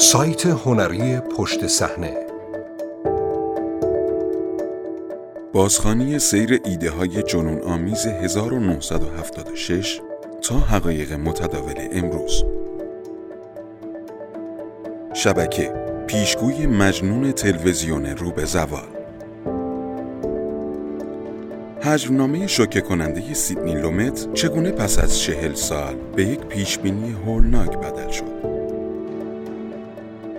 سایت هنری پشت صحنه. بازخانی سیر ایده های جنون آمیز 1976 تا حقایق متداول امروز. شبکه پیشگوی مجنون تلویزیون رو به زوال. حجمنامه شوکه کننده سیدنی لومت چگونه پس از چهل سال به یک پیشبینی هولناک بدل شد؟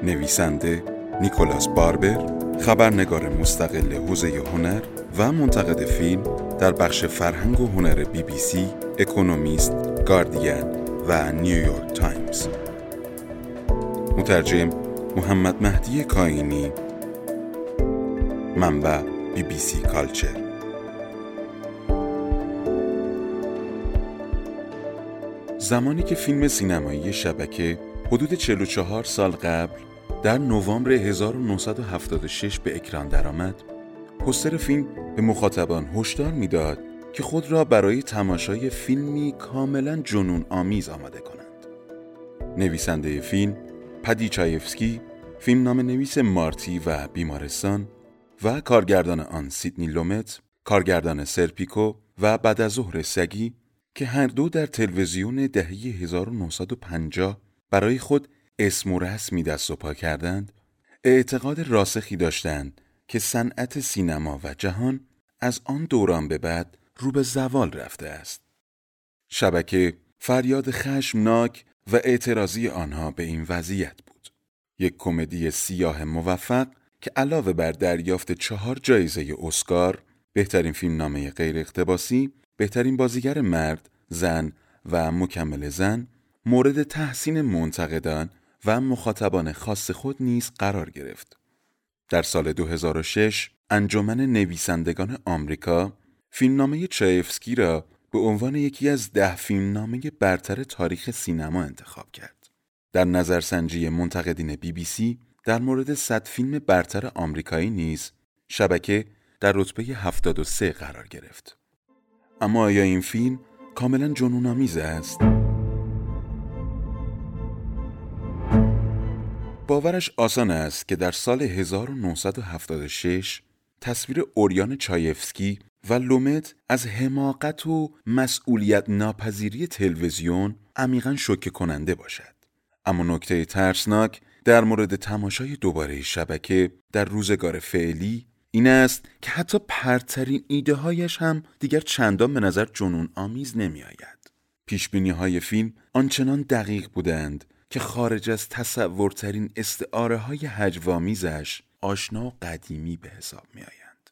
نویسنده نیکولاس باربر خبرنگار مستقل حوزه هنر و منتقد فیلم در بخش فرهنگ و هنر بی بی سی، اکونومیست، گاردین و نیویورک تایمز. مترجم محمد مهدی کاینی. منبع BBC Culture. زمانی که فیلم سینمایی شبکه حدود 44 سال قبل در نوامبر 1976 به اکران درآمد، پستر فیلم به مخاطبان هشدار می‌داد که خود را برای تماشای فیلمی کاملا جنون آمیز آماده کنند. نویسنده فیلم پدی چایفسکی، فیلم نام نویس مارتی و بیمارستان و کارگردان آن سیدنی لومت، کارگردان سرپیکو و بعد از ظهر سگی که هر دو در تلویزیون دهه 1950 برای خود اسم و رسمی دست و پا کردند اعتقاد راسخی داشتند که صنعت سینما و جهان از آن دوران به بعد رو به زوال رفته است. شبکه فریاد خشمناک و اعتراضی آنها به این وضعیت بود. یک کمدی سیاه موفق که علاوه بر دریافت چهار جایزه اسکار بهترین فیلم نامه غیر اقتباسی بهترین بازیگر مرد، زن و مکمل زن مورد تحسین منتقدان و مخاطبان خاص خود نیز قرار گرفت. در سال 2006 انجمن نویسندگان آمریکا فیلمنامه چایفسکی را به عنوان یکی از ده فیلمنامه برتر تاریخ سینما انتخاب کرد. در نظرسنجی منتقدین بی بی سی در مورد 100 فیلم برتر آمریکایی نیز شبکه در رتبه 73 قرار گرفت. اما آیا این فیلم کاملا جنونآمیز است؟ باورش آسان است که در سال 1976 تصویر اوریان چایفسکی و لومت از حماقت و مسئولیت ناپذیری تلویزیون عمیقا شوکه کننده باشد. اما نکته ترسناک در مورد تماشای دوباره شبکه در روزگار فعلی این است که حتی پرترین ایده هایش هم دیگر چندان به نظر جنون آمیز نمی آید. پیش های فیلم آنچنان دقیق بودند که خارج از تصورترین استعاره های هجوامیزش آشنا و قدیمی به حساب می آیند.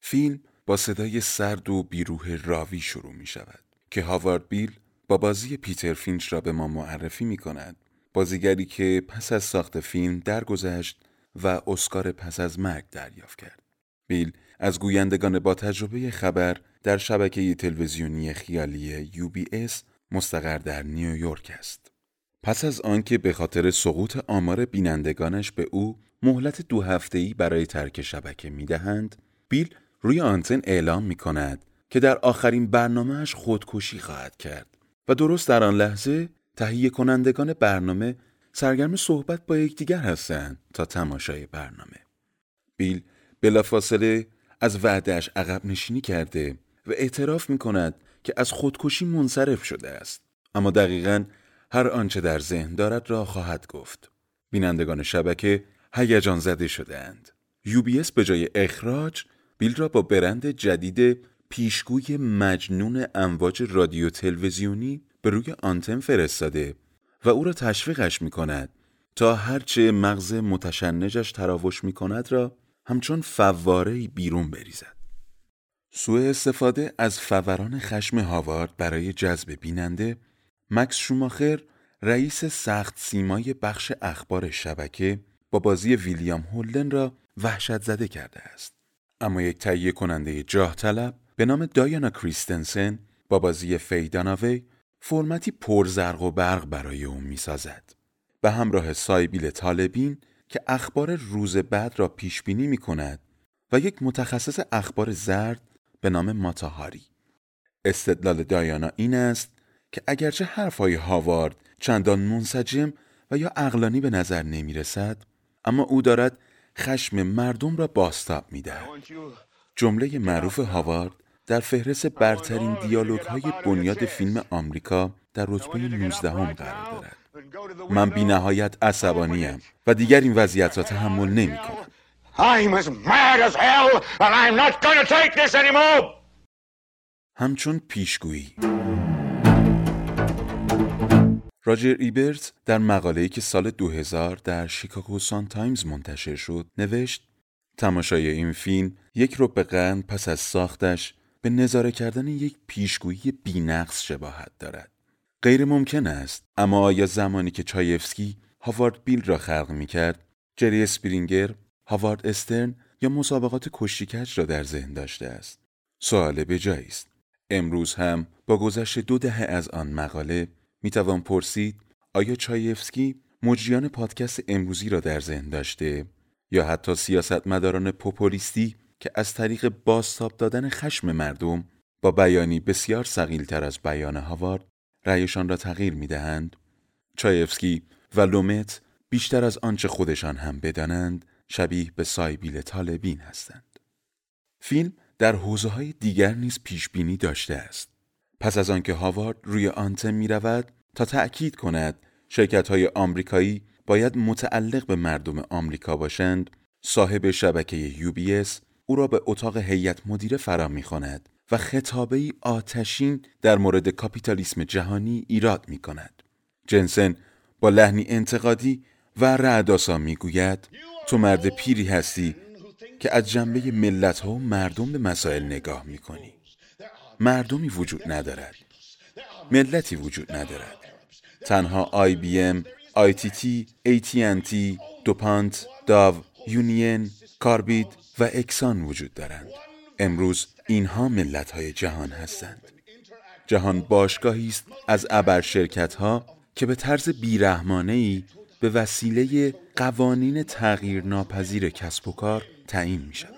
فیلم با صدای سرد و بیروه راوی شروع می شود که هاوارد بیل با بازی پیتر فینچ را به ما معرفی می کند بازیگری که پس از ساخت فیلم درگذشت و اسکار پس از مرگ دریافت کرد. بیل از گویندگان با تجربه خبر در شبکه تلویزیونی خیالی UBS مستقر در نیویورک است. پس از آنکه به خاطر سقوط آمار بینندگانش به او مهلت دو هفته‌ای برای ترک شبکه می‌دهند، بیل روی آنتن اعلام می کند که در آخرین برنامهش خودکشی خواهد کرد و درست در آن لحظه تهیه کنندگان برنامه سرگرم صحبت با یکدیگر هستند تا تماشای برنامه. بیل بلافاصله از وعدهش عقب نشینی کرده و اعتراف می کند که از خودکشی منصرف شده است. اما دقیقا هر آنچه در ذهن دارد را خواهد گفت. بینندگان شبکه هیجان زده شدهاند. UBS به جای اخراج بیل را با برند جدید پیشگوی مجنون امواج رادیو تلویزیونی به روی آنتن فرستاده و او را تشویقش می کند تا هرچه مغز متشنجش تراوش می کند را همچون فواره بیرون بریزد. سوء استفاده از فوران خشم هاوارد برای جذب بیننده مکس شوماخر رئیس سخت سیمای بخش اخبار شبکه با بازی ویلیام هولن را وحشت زده کرده است. اما یک تهیه کننده جاه طلب به نام دایانا کریستنسن با بازی فیداناوی فرمتی پرزرق و برق برای او می‌سازد. به همراه سایبیل طالبین که اخبار روز بعد را پیش بینی می کند و یک متخصص اخبار زرد به نام ماتاهاری. استدلال دایانا این است که اگرچه حرفهای هاوارد چندان منسجم و یا اقلانی به نظر نمی رسد اما او دارد خشم مردم را باستاب می دهد. جمله معروف هاوارد در فهرست برترین دیالوگ های بنیاد فیلم آمریکا در رتبه 19 هم قرار دارد. من بی نهایت عصبانیم و دیگر این وضعیت را تحمل نمی کنم. همچون پیشگویی راجر ایبرت در مقاله‌ای که سال 2000 در شیکاگو سان تایمز منتشر شد نوشت تماشای این فیلم یک ربع قرن پس از ساختش به نظاره کردن یک پیشگویی بی‌نقص شباهت دارد. غیر ممکن است اما آیا زمانی که چایفسکی هاوارد بیل را خلق می کرد جری اسپرینگر، هاوارد استرن یا مسابقات کشتیکج را در ذهن داشته است؟ سوال بجایی است. امروز هم با گذشت دو دهه از آن مقاله می توان پرسید آیا چایفسکی مجریان پادکست امروزی را در ذهن داشته یا حتی سیاستمداران پوپولیستی که از طریق بازتاب دادن خشم مردم با بیانی بسیار تر از بیان هاوارد رأیشان را تغییر می دهند. چایفسکی و لومت بیشتر از آنچه خودشان هم بدانند شبیه به سایبیل طالبین هستند. فیلم در حوزه های دیگر نیز پیش بینی داشته است. پس از آنکه هاوارد روی آنتن می رود تا تأکید کند شرکت های آمریکایی باید متعلق به مردم آمریکا باشند صاحب شبکه UBS او را به اتاق هیئت مدیره فرا می‌خواند و خطابه آتشین در مورد کاپیتالیسم جهانی ایراد می کند. جنسن با لحنی انتقادی و رعداسا می‌گوید تو مرد پیری هستی که از جنبه ملت ها و مردم به مسائل نگاه می کنی. مردمی وجود ندارد. ملتی وجود ندارد. تنها آی بی ام، آی تی تی، ای تی ان دوپانت، داو، یونین، کاربید و اکسان وجود دارند. امروز اینها ملت های جهان هستند. جهان باشگاهی است از ابر شرکت ها که به طرز بیرحمانه ای به وسیله قوانین تغییر ناپذیر کسب و کار تعیین می شود.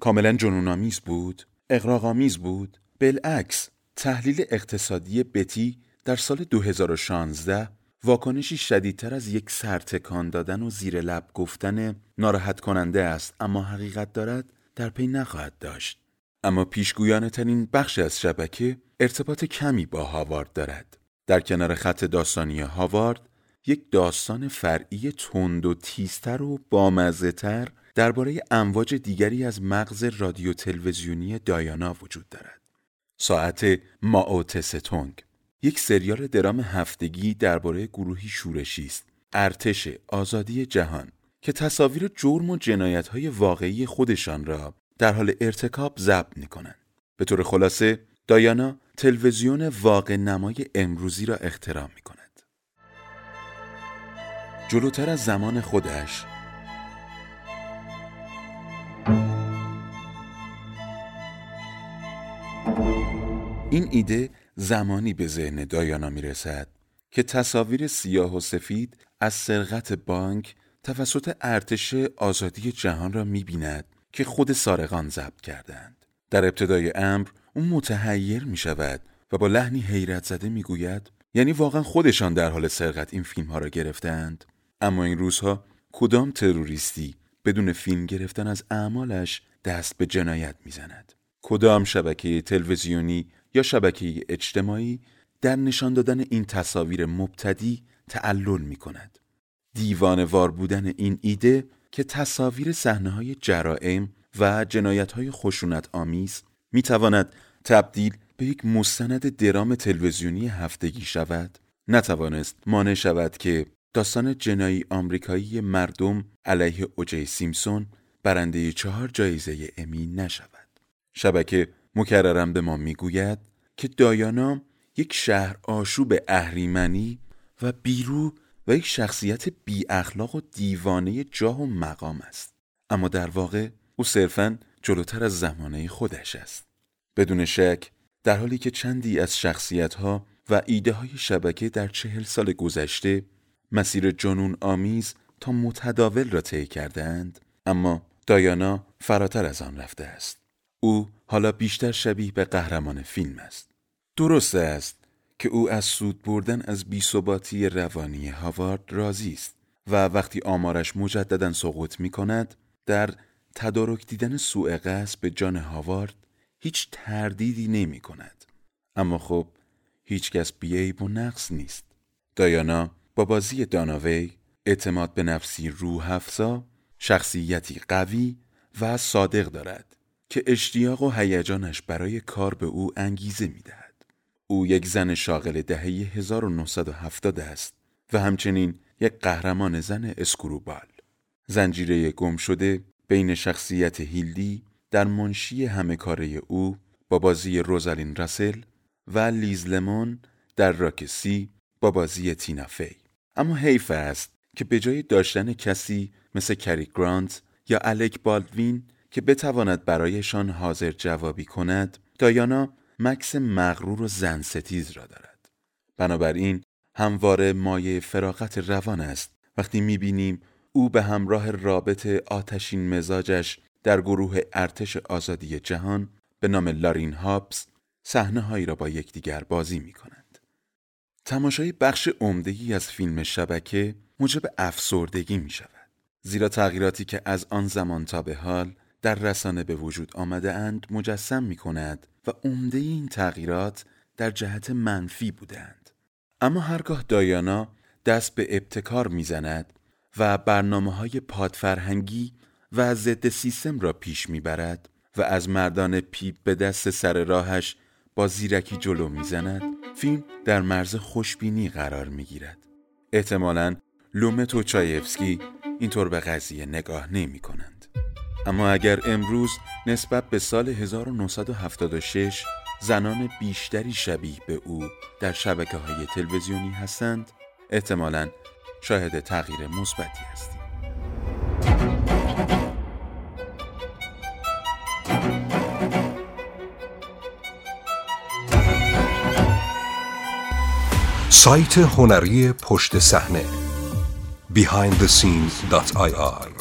کاملا جنونآمیز بود، اقراغامیز بود، بالعکس تحلیل اقتصادی بتی در سال 2016 واکنشی شدیدتر از یک سرتکان دادن و زیر لب گفتن ناراحت کننده است اما حقیقت دارد در پی نخواهد داشت. اما پیشگویانه ترین بخش از شبکه ارتباط کمی با هاوارد دارد. در کنار خط داستانی هاوارد یک داستان فرعی تند و تیزتر و بامزهتر درباره امواج دیگری از مغز رادیو تلویزیونی دایانا وجود دارد. ساعت ماوتستونگ یک سریال درام هفتگی درباره گروهی شورشی است ارتش آزادی جهان که تصاویر جرم و جنایت های واقعی خودشان را در حال ارتکاب ضبط می کنند. به طور خلاصه دایانا تلویزیون واقع نمای امروزی را اختراع می کند. جلوتر از زمان خودش این ایده زمانی به ذهن دایانا می رسد که تصاویر سیاه و سفید از سرقت بانک توسط ارتش آزادی جهان را می بیند که خود سارقان ضبط کردند. در ابتدای امر اون متحیر می شود و با لحنی حیرت زده می گوید یعنی واقعا خودشان در حال سرقت این فیلم ها را گرفتند اما این روزها کدام تروریستی بدون فیلم گرفتن از اعمالش دست به جنایت می‌زند کدام شبکه تلویزیونی یا شبکه اجتماعی در نشان دادن این تصاویر مبتدی تعلل می کند. وار بودن این ایده که تصاویر صحنه های جرائم و جنایت های خشونت آمیز می تواند تبدیل به یک مستند درام تلویزیونی هفتگی شود نتوانست مانع شود که داستان جنایی آمریکایی مردم علیه اوجی سیمسون برنده چهار جایزه امی نشود شبکه مکررم به ما می‌گوید که دایانا یک شهر آشوب اهریمنی و بیرو و یک شخصیت بی اخلاق و دیوانه جاه و مقام است. اما در واقع او صرفا جلوتر از زمانه خودش است. بدون شک در حالی که چندی از شخصیت ها و ایده های شبکه در چهل سال گذشته مسیر جنون آمیز تا متداول را طی کردند اما دایانا فراتر از آن رفته است. او حالا بیشتر شبیه به قهرمان فیلم است درست است که او از سود بردن از بیثباتی روانی هاوارد راضی است و وقتی آمارش مجددا سقوط می کند در تدارک دیدن سوء قصد به جان هاوارد هیچ تردیدی نمی کند. اما خب هیچکس بیعیب و نقص نیست. دایانا با بازی داناوی اعتماد به نفسی روح شخصیتی قوی و صادق دارد که اشتیاق و هیجانش برای کار به او انگیزه می دهد. او یک زن شاغل دهه 1970 است و همچنین یک قهرمان زن اسکروبال. زنجیره گم شده بین شخصیت هیلدی در منشی همه کاره او با بازی روزالین راسل و لیز لمون در راکسی با بازی تینافی. اما حیف است که به جای داشتن کسی مثل کری گرانت یا الک بالدوین که بتواند برایشان حاضر جوابی کند دایانا مکس مغرور و زن ستیز را دارد بنابراین همواره مایه فراغت روان است وقتی می‌بینیم او به همراه رابط آتشین مزاجش در گروه ارتش آزادی جهان به نام لارین هابس صحنه هایی را با یکدیگر بازی می کنند. تماشای بخش عمدهی از فیلم شبکه موجب افسردگی می شود. زیرا تغییراتی که از آن زمان تا به حال در رسانه به وجود آمده اند مجسم می کند و عمده این تغییرات در جهت منفی بودند. اما هرگاه دایانا دست به ابتکار می‌زند و برنامه های پادفرهنگی و ضد سیستم را پیش می‌برد و از مردان پیپ به دست سر راهش با زیرکی جلو می‌زند فیلم در مرز خوشبینی قرار می‌گیرد احتمالا لومت و چایفسکی اینطور به قضیه نگاه نمی کنند. اما اگر امروز نسبت به سال 1976 زنان بیشتری شبیه به او در شبکه های تلویزیونی هستند احتمالا شاهد تغییر مثبتی هستیم. سایت هنری پشت صحنه behindthescenes.ir